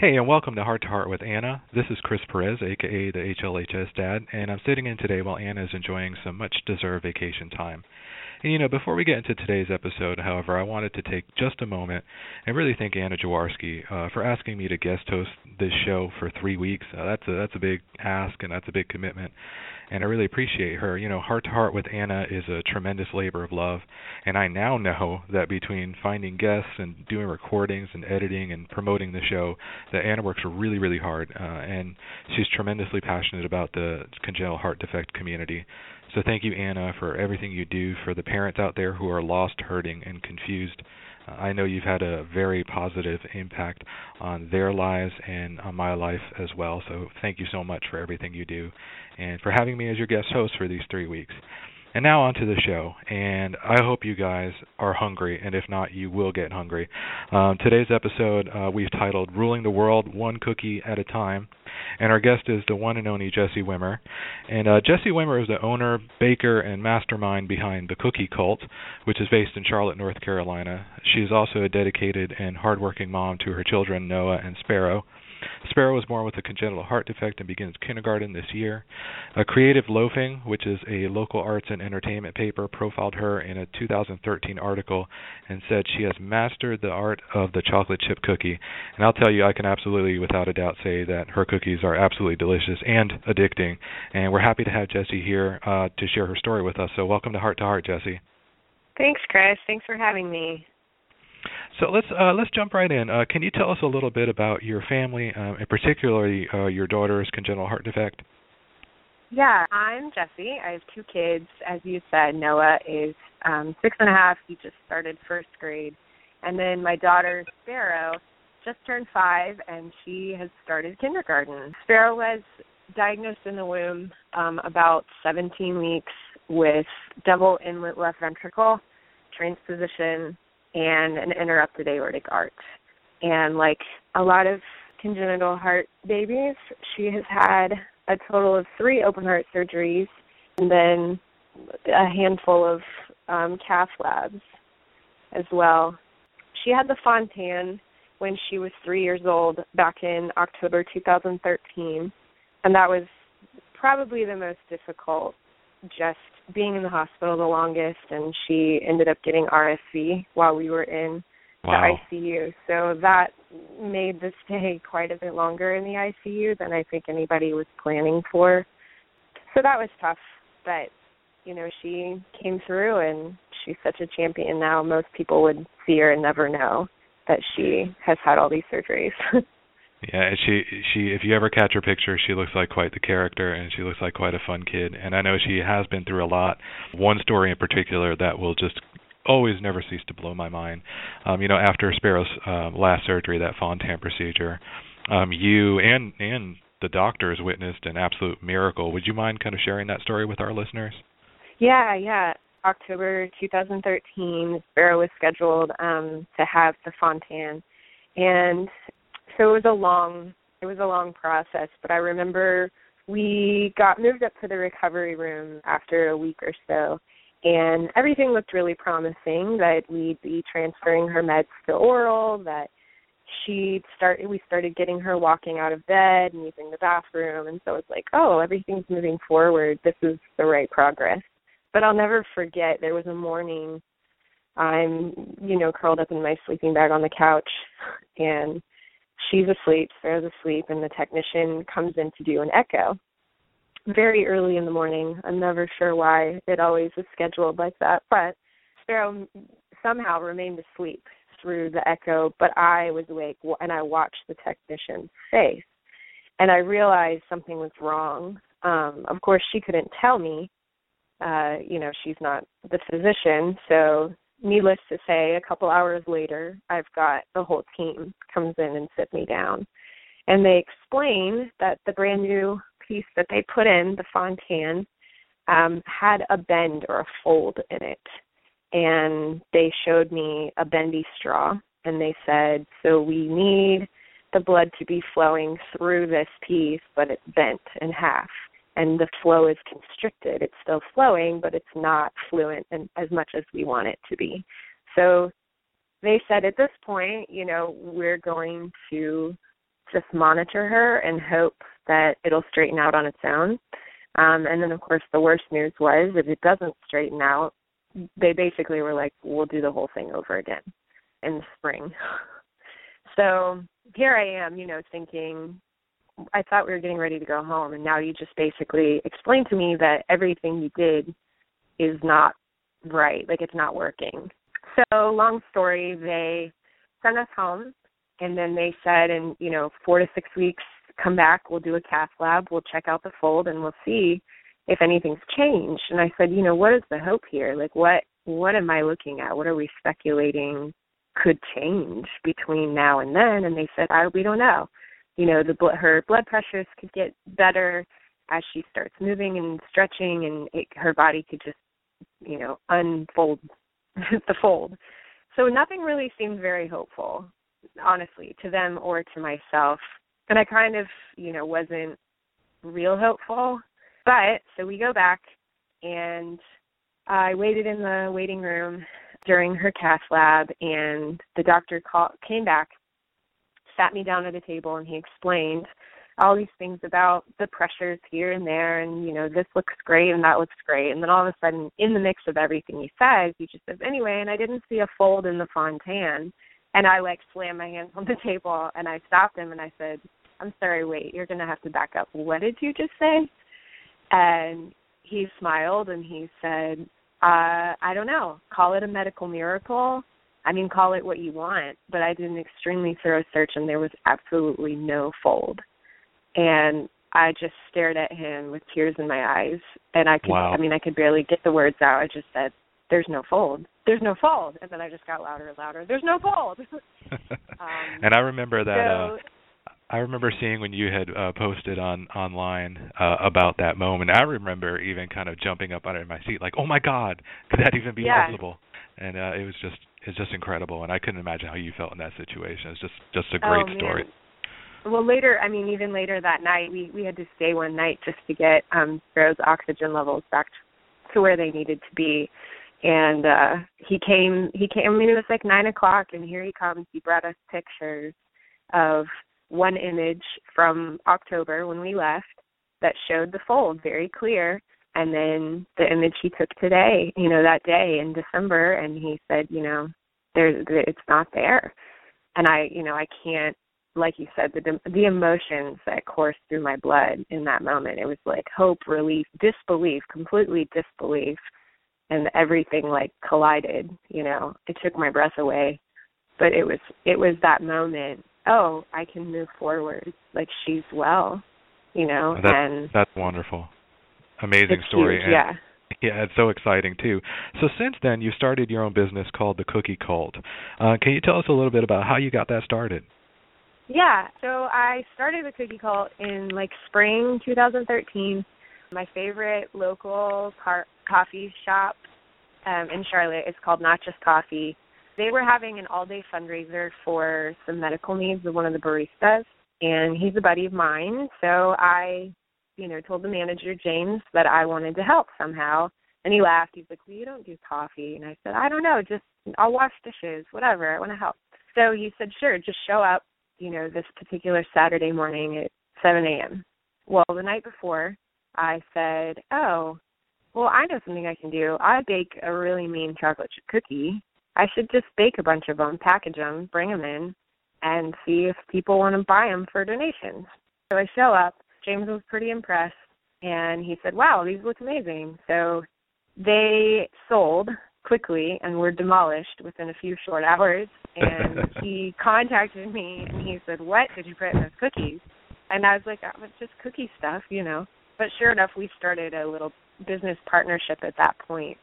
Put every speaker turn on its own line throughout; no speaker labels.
Hey, and welcome to Heart to Heart with Anna. This is Chris Perez, aka the HLHS Dad, and I'm sitting in today while Anna is enjoying some much deserved vacation time. And you know, before we get into today's episode, however, I wanted to take just a moment and really thank Anna Jaworski uh, for asking me to guest host this show for three weeks. Uh, that's a that's a big ask and that's a big commitment and I really appreciate her. You know, Heart to Heart with Anna is a tremendous labor of love, and I now know that between finding guests and doing recordings and editing and promoting the show, that Anna works really, really hard, uh, and she's tremendously passionate about the congenital heart defect community. So thank you, Anna, for everything you do for the parents out there who are lost, hurting, and confused. Uh, I know you've had a very positive impact on their lives and on my life as well. So thank you so much for everything you do and for having me as your guest host for these three weeks. And now on to the show. And I hope you guys are hungry, and if not, you will get hungry. Um, today's episode uh, we've titled Ruling the World One Cookie at a Time. And our guest is the one and only Jessie Wimmer. And uh, Jessie Wimmer is the owner, baker, and mastermind behind the Cookie Cult, which is based in Charlotte, North Carolina. She is also a dedicated and hardworking mom to her children, Noah and Sparrow. Sparrow was born with a congenital heart defect and begins kindergarten this year. A Creative Loafing, which is a local arts and entertainment paper, profiled her in a 2013 article and said she has mastered the art of the chocolate chip cookie. And I'll tell you, I can absolutely, without a doubt, say that her cookies are absolutely delicious and addicting. And we're happy to have Jessie here uh, to share her story with us. So welcome to Heart to Heart, Jessie.
Thanks, Chris. Thanks for having me.
So let's uh, let's jump right in. Uh, can you tell us a little bit about your family, um, and particularly uh, your daughter's congenital heart defect?
Yeah, I'm Jessie. I have two kids. As you said, Noah is um, six and a half. He just started first grade, and then my daughter Sparrow just turned five, and she has started kindergarten. Sparrow was diagnosed in the womb um, about 17 weeks with double inlet left ventricle transposition and an interrupted aortic arch. And like a lot of congenital heart babies, she has had a total of three open heart surgeries and then a handful of um, cath labs as well. She had the Fontan when she was three years old back in October 2013, and that was probably the most difficult just being in the hospital the longest and she ended up getting RSV while we were in
wow.
the ICU. So that made the stay quite a bit longer in the ICU than I think anybody was planning for. So that was tough, but you know, she came through and she's such a champion now. Most people would see her and never know that she has had all these surgeries.
Yeah, she she if you ever catch her picture, she looks like quite the character and she looks like quite a fun kid. And I know she has been through a lot. One story in particular that will just always never cease to blow my mind. Um, you know, after Sparrow's uh, last surgery, that Fontan procedure, um, you and and the doctors witnessed an absolute miracle. Would you mind kind of sharing that story with our listeners?
Yeah, yeah. October 2013, Sparrow was scheduled um, to have the Fontan, and so it was a long it was a long process, but I remember we got moved up to the recovery room after a week or so and everything looked really promising that we'd be transferring her meds to oral, that she'd start we started getting her walking out of bed and using the bathroom and so it's like, oh, everything's moving forward. This is the right progress. But I'll never forget there was a morning I'm, you know, curled up in my sleeping bag on the couch and she's asleep, Sarah's asleep, and the technician comes in to do an echo very early in the morning. I'm never sure why it always is scheduled like that, but Sparrow somehow remained asleep through the echo, but I was awake and I watched the technician's face. And I realized something was wrong. Um, of course, she couldn't tell me. Uh, you know, she's not the physician, so needless to say, a couple hours later, I've got the whole team comes in and sit me down, and they explain that the brand new piece that they put in the Fontan um, had a bend or a fold in it, and they showed me a bendy straw, and they said, so we need the blood to be flowing through this piece, but it's bent in half and the flow is constricted. It's still flowing, but it's not fluent and as much as we want it to be. So they said at this point, you know, we're going to just monitor her and hope that it'll straighten out on its own. Um, and then, of course, the worst news was if it doesn't straighten out, they basically were like, we'll do the whole thing over again in the spring. so here I am, you know, thinking, I thought we were getting ready to go home, and now you just basically explained to me that everything you did is not right, like it's not working. So, long story, they sent us home, and then they said, in you know, four to six weeks, come back, we'll do a cath lab, we'll check out the fold, and we'll see if anything's changed. And I said, you know, what is the hope here? Like, what what am I looking at? What are we speculating could change between now and then? And they said, I we don't know you know the her blood pressures could get better as she starts moving and stretching and it, her body could just you know unfold the fold. So nothing really seemed very hopeful honestly to them or to myself. And i kind of you know wasn't real hopeful. But so we go back and i waited in the waiting room during her cath lab and the doctor call, came back sat me down at a table and he explained all these things about the pressures here and there and you know this looks great and that looks great. And then all of a sudden in the mix of everything he says he just says anyway and i didn't see a fold in the fontan. And i like slammed my hands on the table and i stopped him and i said i'm sorry wait you're going to have to back up. What did you just say? And he smiled and he said uh i don't know. Call it a medical miracle I mean, call it what you want, but I did an extremely thorough search and there was absolutely no fold. And I just stared at him with tears in my eyes, and I could,
wow.
I mean, I could barely get the words out. I just said, "There's no fold. There's no fold," and then I just got louder and louder. There's no fold.
um, and I remember that.
So,
uh, I remember seeing when you had uh, posted on online uh, about that moment. I remember even kind of jumping up out of my seat, like, "Oh my God, could that even be
yeah.
possible?" And uh, it was just it's just incredible, and I couldn't imagine how you felt in that situation. It's just just a great
oh,
story.
Well, later, I mean, even later that night, we we had to stay one night just to get um Sparrow's oxygen levels back to where they needed to be. And uh he came he came I mean it was like nine o'clock and here he comes. He brought us pictures of one image from October when we left that showed the fold very clear and then the image he took today, you know, that day in December, and he said, you know, there's it's not there, and I, you know, I can't, like you said, the the emotions that coursed through my blood in that moment, it was like hope, relief, disbelief, completely disbelief, and everything like collided. You know, it took my breath away, but it was it was that moment. Oh, I can move forward. Like she's well, you know,
that's,
and
that's wonderful amazing
it's
story.
Huge,
and,
yeah.
Yeah, it's so exciting too. So since then, you started your own business called the Cookie Cult. Uh, can you tell us a little bit about how you got that started?
Yeah, so I started the Cookie Cult in like spring 2013. My favorite local car- coffee shop um, in Charlotte is called Not Just Coffee. They were having an all-day fundraiser for some medical needs of one of the baristas, and he's a buddy of mine. So I you know, told the manager James that I wanted to help somehow. And he laughed. He's like, "Well, you don't do coffee." And I said, "I don't know. Just I'll wash dishes, whatever. I want to help." So he said, "Sure, just show up." You know, this particular Saturday morning at 7 a.m. Well, the night before, I said, "Oh, well, I know something I can do. I bake a really mean chocolate chip cookie. I should just bake a bunch of them, package them, bring them in, and see if people want to buy them for donations." So I show up James was pretty impressed and he said, Wow, these look amazing. So they sold quickly and were demolished within a few short hours. And he contacted me and he said, What did you put in those cookies? And I was like, oh, It's just cookie stuff, you know. but sure enough, we started a little business partnership at that point.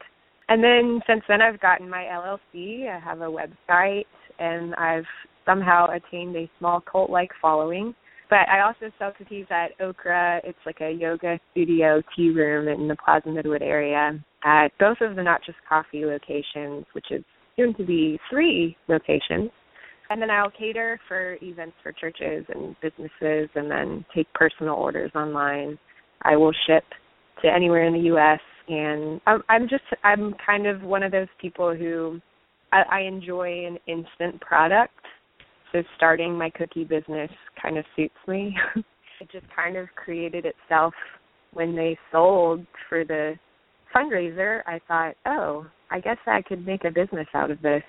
And then since then, I've gotten my LLC. I have a website, and I've somehow attained a small cult-like following. But I also sell cookies at Okra. It's like a yoga studio tea room in the Plaza Midwood area at both of the Not Just Coffee locations, which is soon to be three locations. And then I'll cater for events for churches and businesses and then take personal orders online. I will ship to anywhere in the US and I'm, just I'm kind of one of those people who I, I enjoy an instant product. So starting my cookie business kind of suits me. it just kind of created itself when they sold for the fundraiser. I thought, oh, I guess I could make a business out of this.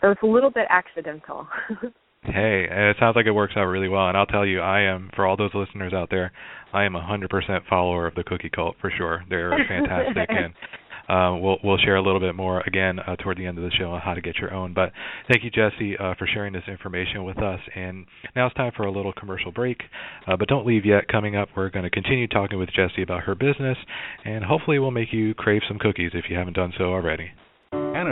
So it's a little bit accidental.
hey, it sounds like it works out really well. And I'll tell you, I am for all those listeners out there, I am a hundred percent follower of the Cookie Cult for sure. They're fantastic, and uh, we'll we'll share a little bit more again uh, toward the end of the show on how to get your own. But thank you, Jessie, uh, for sharing this information with us. And now it's time for a little commercial break. Uh, but don't leave yet. Coming up, we're going to continue talking with Jessie about her business, and hopefully, we'll make you crave some cookies if you haven't done so already.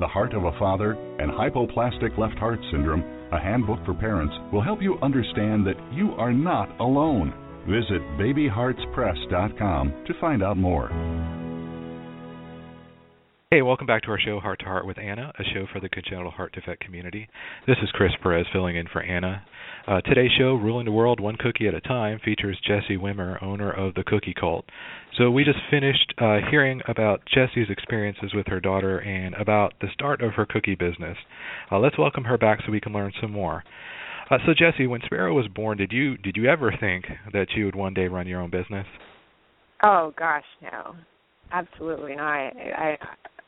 The Heart of a Father, and Hypoplastic Left Heart Syndrome a handbook for parents will help you understand that you are not alone. Visit babyheartspress.com to find out more.
Hey, welcome back to our show, Heart to Heart with Anna, a show for the congenital heart defect community. This is Chris Perez filling in for Anna. Uh, today's show, Ruling the World One Cookie at a Time, features Jessie Wimmer, owner of the Cookie Cult. So we just finished uh, hearing about Jessie's experiences with her daughter and about the start of her cookie business. Uh, let's welcome her back so we can learn some more. Uh, so Jessie, when Sparrow was born, did you did you ever think that you would one day run your own business?
Oh gosh, no, absolutely not. I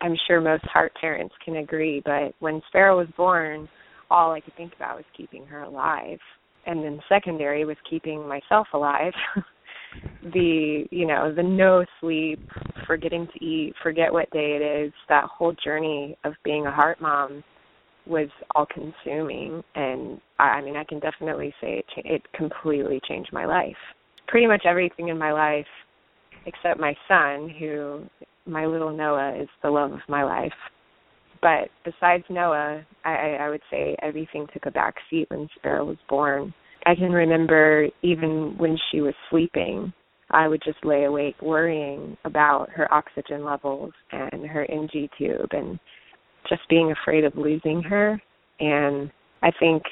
I'm sure most heart parents can agree, but when Sparrow was born, all I could think about was keeping her alive. And then secondary was keeping myself alive. the, you know, the no sleep, forgetting to eat, forget what day it is, that whole journey of being a heart mom was all consuming and I, I mean I can definitely say it cha- it completely changed my life. Pretty much everything in my life except my son who my little Noah is the love of my life. But besides Noah, I, I would say everything took a back seat when Sparrow was born. I can remember even when she was sleeping, I would just lay awake worrying about her oxygen levels and her NG tube and just being afraid of losing her. And I think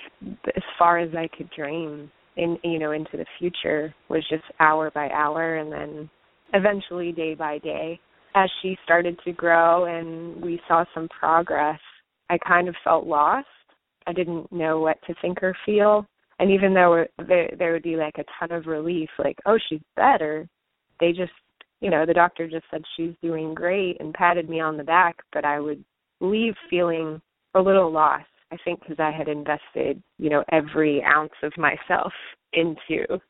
as far as I could dream in you know into the future was just hour by hour and then eventually day by day as she started to grow and we saw some progress, I kind of felt lost. I didn't know what to think or feel. And even though there there would be like a ton of relief, like, oh, she's better, they just, you know, the doctor just said she's doing great and patted me on the back, but I would leave feeling a little lost. I think because I had invested, you know, every ounce of myself into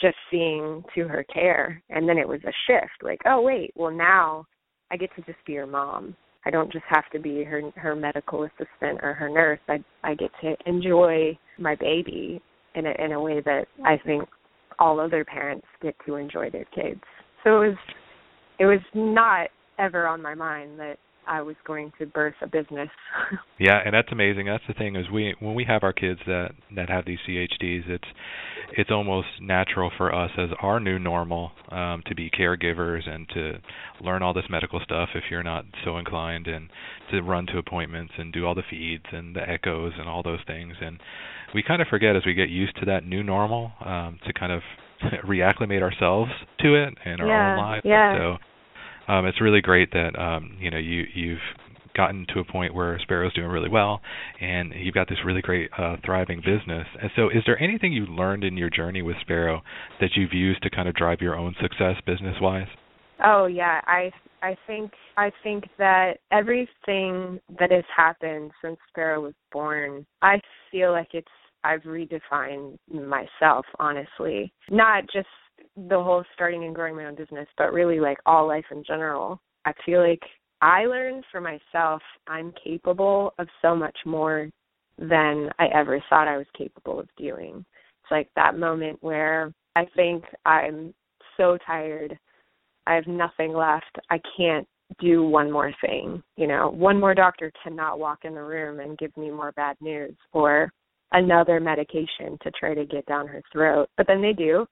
just seeing to her care and then it was a shift like oh wait well now i get to just be her mom i don't just have to be her her medical assistant or her nurse i i get to enjoy my baby in a in a way that i think all other parents get to enjoy their kids so it was it was not ever on my mind that I was going to birth a business.
yeah, and that's amazing. That's the thing is we when we have our kids that that have these CHDs, it's it's almost natural for us as our new normal um to be caregivers and to learn all this medical stuff if you're not so inclined and to run to appointments and do all the feeds and the echoes and all those things and we kind of forget as we get used to that new normal um to kind of reacclimate ourselves to it in our
yeah,
own lives.
Yeah.
So um, it's really great that um, you know you you've gotten to a point where Sparrow's doing really well, and you've got this really great uh, thriving business. And so, is there anything you learned in your journey with Sparrow that you've used to kind of drive your own success business wise?
Oh yeah, I I think I think that everything that has happened since Sparrow was born, I feel like it's I've redefined myself, honestly. Not just the whole starting and growing my own business, but really like all life in general. I feel like I learned for myself I'm capable of so much more than I ever thought I was capable of doing. It's like that moment where I think I'm so tired. I have nothing left. I can't do one more thing. You know, one more doctor cannot walk in the room and give me more bad news or another medication to try to get down her throat. But then they do,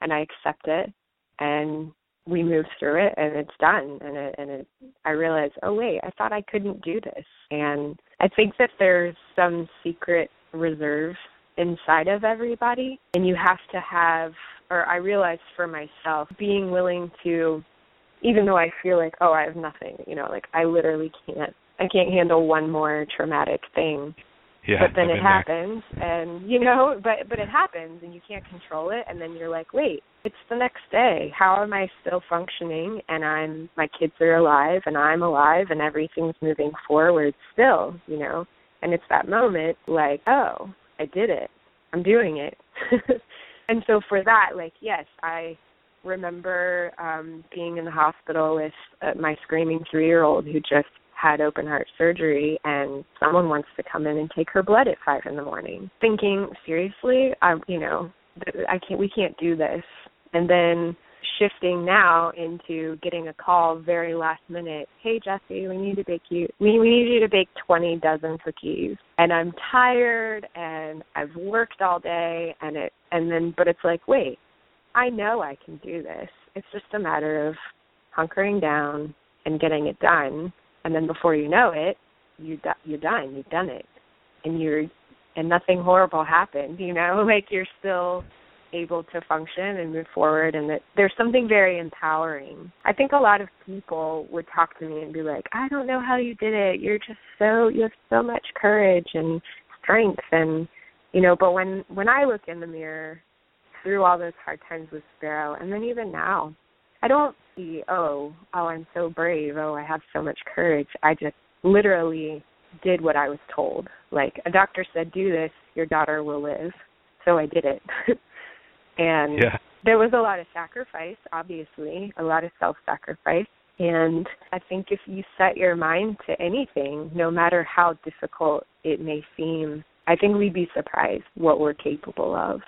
and I accept it and we move through it and it's done. And it and it I realize, oh wait, I thought I couldn't do this. And I think that there's some secret reserve inside of everybody. And you have to have or I realized for myself being willing to even though I feel like, oh, I have nothing, you know, like I literally can't I can't handle one more traumatic thing
yeah,
but then it happens and you know but but it happens and you can't control it and then you're like wait it's the next day. How am i still functioning and i'm my kids are alive and i'm alive and everything's moving forward still you know? And it's that moment like oh i did it. I'm doing it. And so for that like yes i remember um being in the hospital with uh, my screaming 3 year old who just had open heart surgery and someone wants to come in and take her blood at five in the morning. Thinking seriously? I you know i can't we can't do this. And then shifting now into getting a call very last minute. Hey Jessie we need to bake you we, we need you to bake twenty dozen cookies. And i'm tired and i've worked all day and it and then but it's like wait i know i can do this. It's just a matter of hunkering down and getting it done and then before you know it, you you're done. You've done it, and you're and nothing horrible happened. You know, like you're still able to function and move forward and that there's something very empowering. I think a lot of people would talk to me and be like, "I don't know how you did it. You're just so you have so much courage and strength and you know, but when when I look in the mirror through all those hard times with Sparrow and then even now, I don't oh, oh, I'm so brave. Oh, I have so much courage. I just literally did what I was told. Like a doctor said, do this, your daughter will live. So I did it. and
yeah.
there was a lot of sacrifice, obviously, a lot of self sacrifice. And I think if you set your mind to anything, no matter how difficult it may seem, I think we'd be surprised what we're capable of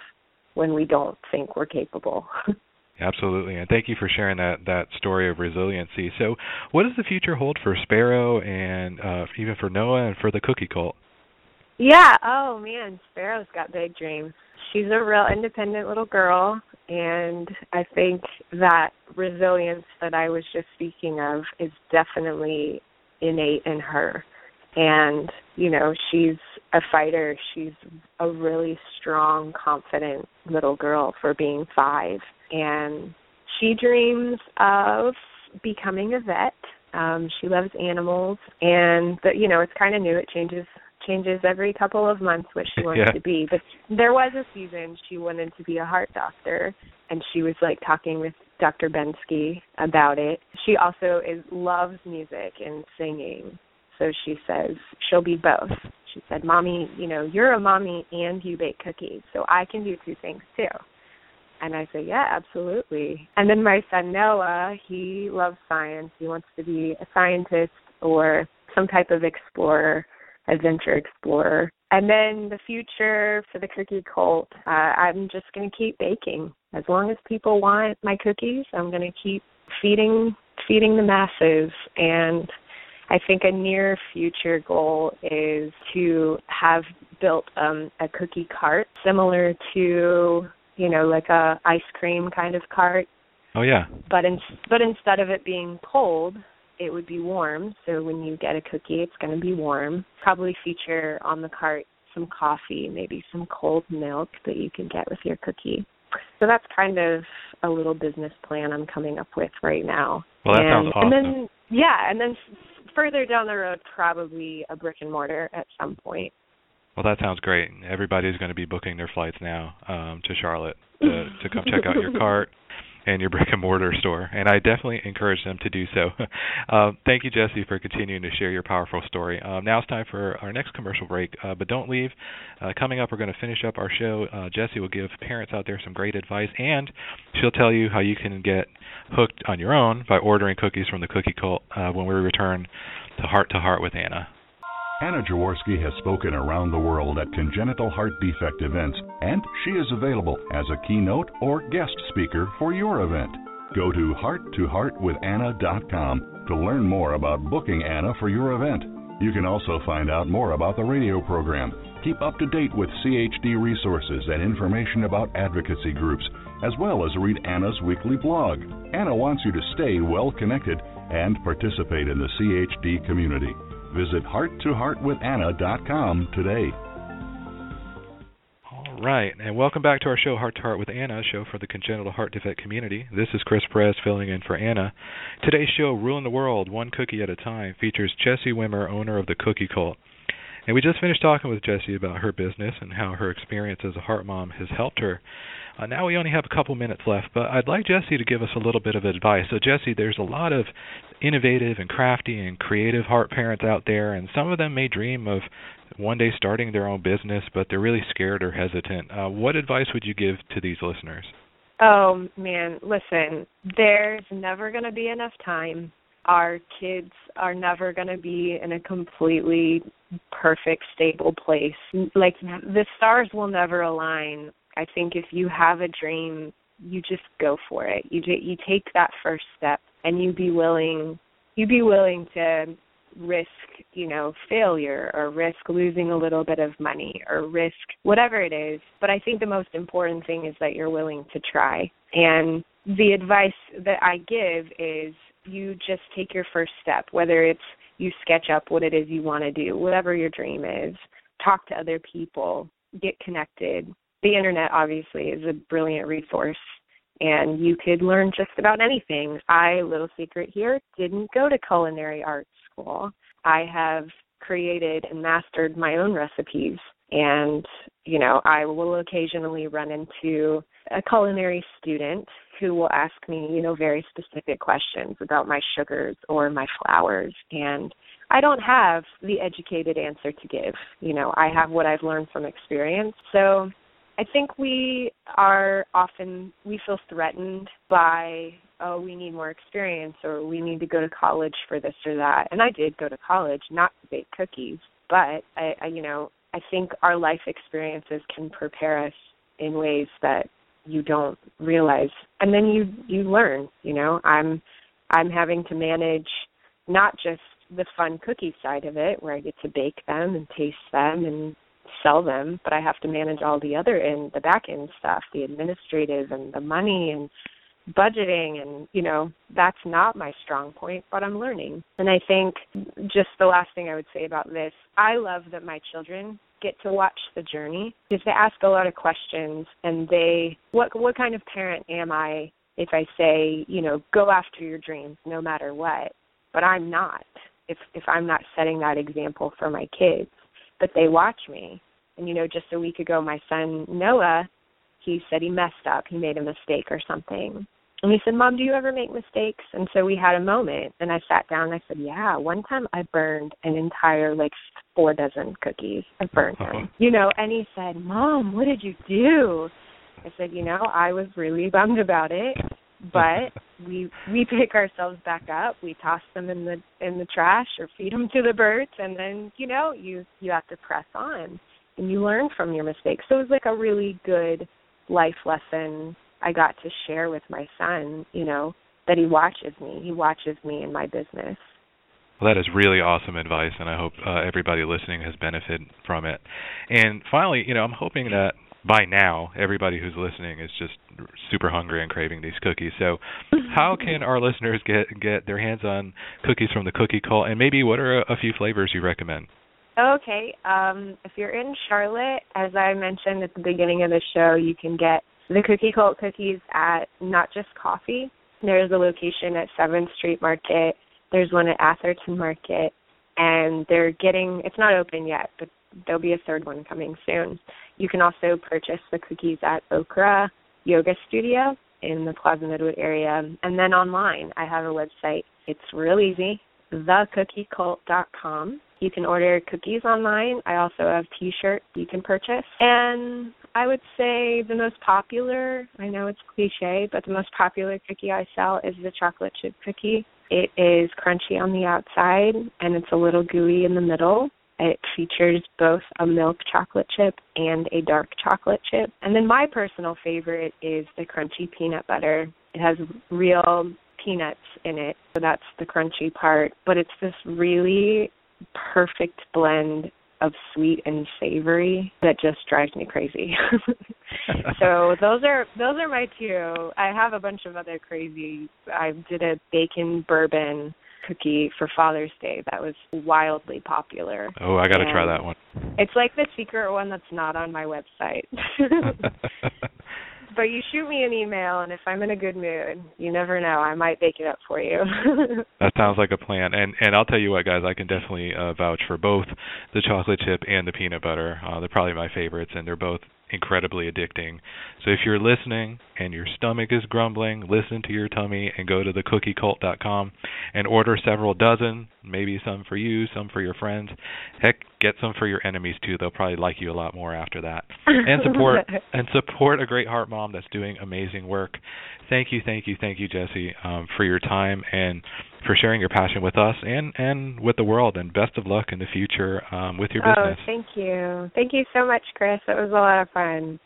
when we don't think we're capable.
Absolutely, and thank you for sharing that that story of resiliency. So, what does the future hold for Sparrow and uh, even for Noah and for the Cookie Cult?
Yeah. Oh man, Sparrow's got big dreams. She's a real independent little girl, and I think that resilience that I was just speaking of is definitely innate in her. And you know, she's a fighter. She's a really strong, confident little girl for being five and she dreams of becoming a vet. Um, she loves animals, and the, you know it's kind of new. It changes changes every couple of months what she wants
yeah.
to be. But there was a season she wanted to be a heart doctor, and she was like talking with Dr. Bensky about it. She also is loves music and singing, so she says she'll be both. She said, "Mommy, you know you're a mommy and you bake cookies, so I can do two things too." And I said, yeah, absolutely. And then my son Noah, he loves science. He wants to be a scientist or some type of explorer, adventure explorer. And then the future for the cookie cult, uh, I'm just going to keep baking. As long as people want my cookies, I'm going to keep feeding feeding the masses and I think a near future goal is to have built um, a cookie cart similar to you know, like a ice cream kind of cart.
Oh yeah.
But in, but instead of it being cold, it would be warm. So when you get a cookie, it's going to be warm. Probably feature on the cart some coffee, maybe some cold milk that you can get with your cookie. So that's kind of a little business plan I'm coming up with right now.
Well, that
and,
sounds awesome.
And then yeah, and then further down the road, probably a brick and mortar at some point.
Well, that sounds great. Everybody's going to be booking their flights now um, to Charlotte to, to come check out your cart. In your brick and mortar store, and I definitely encourage them to do so. uh, thank you, Jessie, for continuing to share your powerful story. Um, now it's time for our next commercial break, uh, but don't leave. Uh, coming up, we're going to finish up our show. Uh, Jessie will give parents out there some great advice, and she'll tell you how you can get hooked on your own by ordering cookies from the Cookie Cult uh, when we return to Heart to Heart with Anna.
Anna Jaworski has spoken around the world at congenital heart defect events, and she is available as a keynote or guest speaker for your event. Go to hearttoheartwithanna.com to learn more about booking Anna for your event. You can also find out more about the radio program, keep up to date with CHD resources and information about advocacy groups, as well as read Anna's weekly blog. Anna wants you to stay well connected and participate in the CHD community. Visit hearttoheartwithanna.com today.
All right, and welcome back to our show, Heart to Heart with Anna, a show for the congenital heart defect community. This is Chris Perez filling in for Anna. Today's show, Ruling the World, One Cookie at a Time, features Jessie Wimmer, owner of the Cookie Cult. And we just finished talking with Jessie about her business and how her experience as a heart mom has helped her. Uh, now we only have a couple minutes left, but I'd like Jessie to give us a little bit of advice. So, Jessie, there's a lot of innovative and crafty and creative heart parents out there, and some of them may dream of one day starting their own business, but they're really scared or hesitant. Uh, what advice would you give to these listeners?
Oh man, listen, there's never going to be enough time. Our kids are never going to be in a completely perfect, stable place. Like the stars will never align. I think if you have a dream, you just go for it. You you take that first step and you be willing you be willing to risk, you know, failure or risk losing a little bit of money or risk whatever it is. But I think the most important thing is that you're willing to try. And the advice that I give is you just take your first step, whether it's you sketch up what it is you want to do, whatever your dream is, talk to other people, get connected. The internet obviously is a brilliant resource and you could learn just about anything. I, little secret here, didn't go to culinary arts school. I have created and mastered my own recipes and you know i will occasionally run into a culinary student who will ask me you know very specific questions about my sugars or my flours. and i don't have the educated answer to give you know i have what i've learned from experience so I think we are often we feel threatened by oh we need more experience or we need to go to college for this or that. And I did go to college not to bake cookies, but I, I you know I think our life experiences can prepare us in ways that you don't realize. And then you you learn you know? I'm i'm having to manage not just the fun cookie side of it where i get to bake them and taste them and sell them, but I have to manage all the other end, the back end stuff, the administrative and the money and budgeting and you know that's not my strong point but i'm learning. And i think just the last thing i would say about this i love that my children get to watch the journey because they ask a lot of questions and they what what kind of parent am i if i say you know go after your dreams no matter what but i'm not if if i'm not setting that example for my kids but they watch me. And you know, just a week ago, my son Noah, he said he messed up. He made a mistake or something. And he said, Mom, do you ever make mistakes? And so we had a moment and I sat down and I said, Yeah, one time I burned an entire like four dozen cookies. I burned them. Uh-huh. You know, and he said, Mom, what did you do? I said, you know, I was really bummed about it but we we pick ourselves back up we toss them in the in the trash or feed them to the birds and then you know you you have to press on and you learn from your mistakes so it was like a really good life lesson i got to share with my son you know that he watches me he watches me in my business
well, that is really awesome advice, and I hope uh, everybody listening has benefited from it. And finally, you know, I'm hoping that by now everybody who's listening is just super hungry and craving these cookies. So, how can our listeners get get their hands on cookies from the Cookie Cult, and maybe what are a, a few flavors you recommend?
Okay, um, if you're in Charlotte, as I mentioned at the beginning of the show, you can get the Cookie Cult cookies at Not Just Coffee. There's a location at Seventh Street Market. There's one at Atherton Market, and they're getting. It's not open yet, but there'll be a third one coming soon. You can also purchase the cookies at Okra Yoga Studio. in the Plaza Midwood area. And then online, I have a website. It's real easy, thecookiecult.com. You can order cookies online. I also have t-shirts you can purchase. And I would say the most popular, I know it's cliche, but the most popular cookie I sell is the chocolate chip cookie. It is crunchy on the outside and it's a little gooey in the middle. It features both a milk chocolate chip and a dark chocolate chip. And then my personal favorite is the crunchy peanut butter. It has real peanuts in it, so that's the crunchy part. But it's this really perfect blend of sweet and savory that just drives me crazy. so those are those are my two. I have a bunch of other crazy. I did a bacon bourbon cookie for Father's Day that was wildly popular.
Oh, I got to try that one.
It's like the secret one that's not on my website. but you shoot me an email, and if I'm in a good mood, you never know, I might bake it up for you.
that sounds like a plan. And and I'll tell you what, guys, I can definitely uh, vouch for both the chocolate chip and the peanut butter. Uh, they're probably my favorites, and they're both incredibly addicting. So if you're listening and your stomach is grumbling, listen to your tummy and go to thecookiecult.com and order several dozen, maybe some for you, some for your friends. Heck, get some for your enemies too. They'll probably like you a lot more after that. And support and support a great heart mom that's doing amazing work. Thank you, thank you, thank you, Jessie, um, for your time and for sharing your passion with us and and with the world. And best of luck in the future um, with your business.
Oh, thank you, thank you so much, Chris. It was a lot of fun.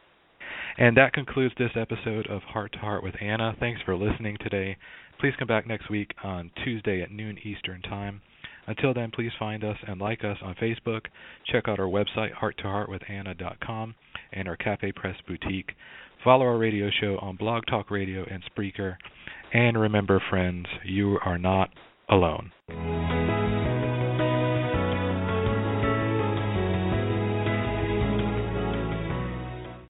And that concludes this episode of Heart to Heart with Anna. Thanks for listening today. Please come back next week on Tuesday at noon Eastern Time. Until then, please find us and like us on Facebook. Check out our website, hearttoheartwithanna.com, and our Cafe Press boutique. Follow our radio show on Blog Talk Radio and Spreaker. And remember, friends, you are not alone.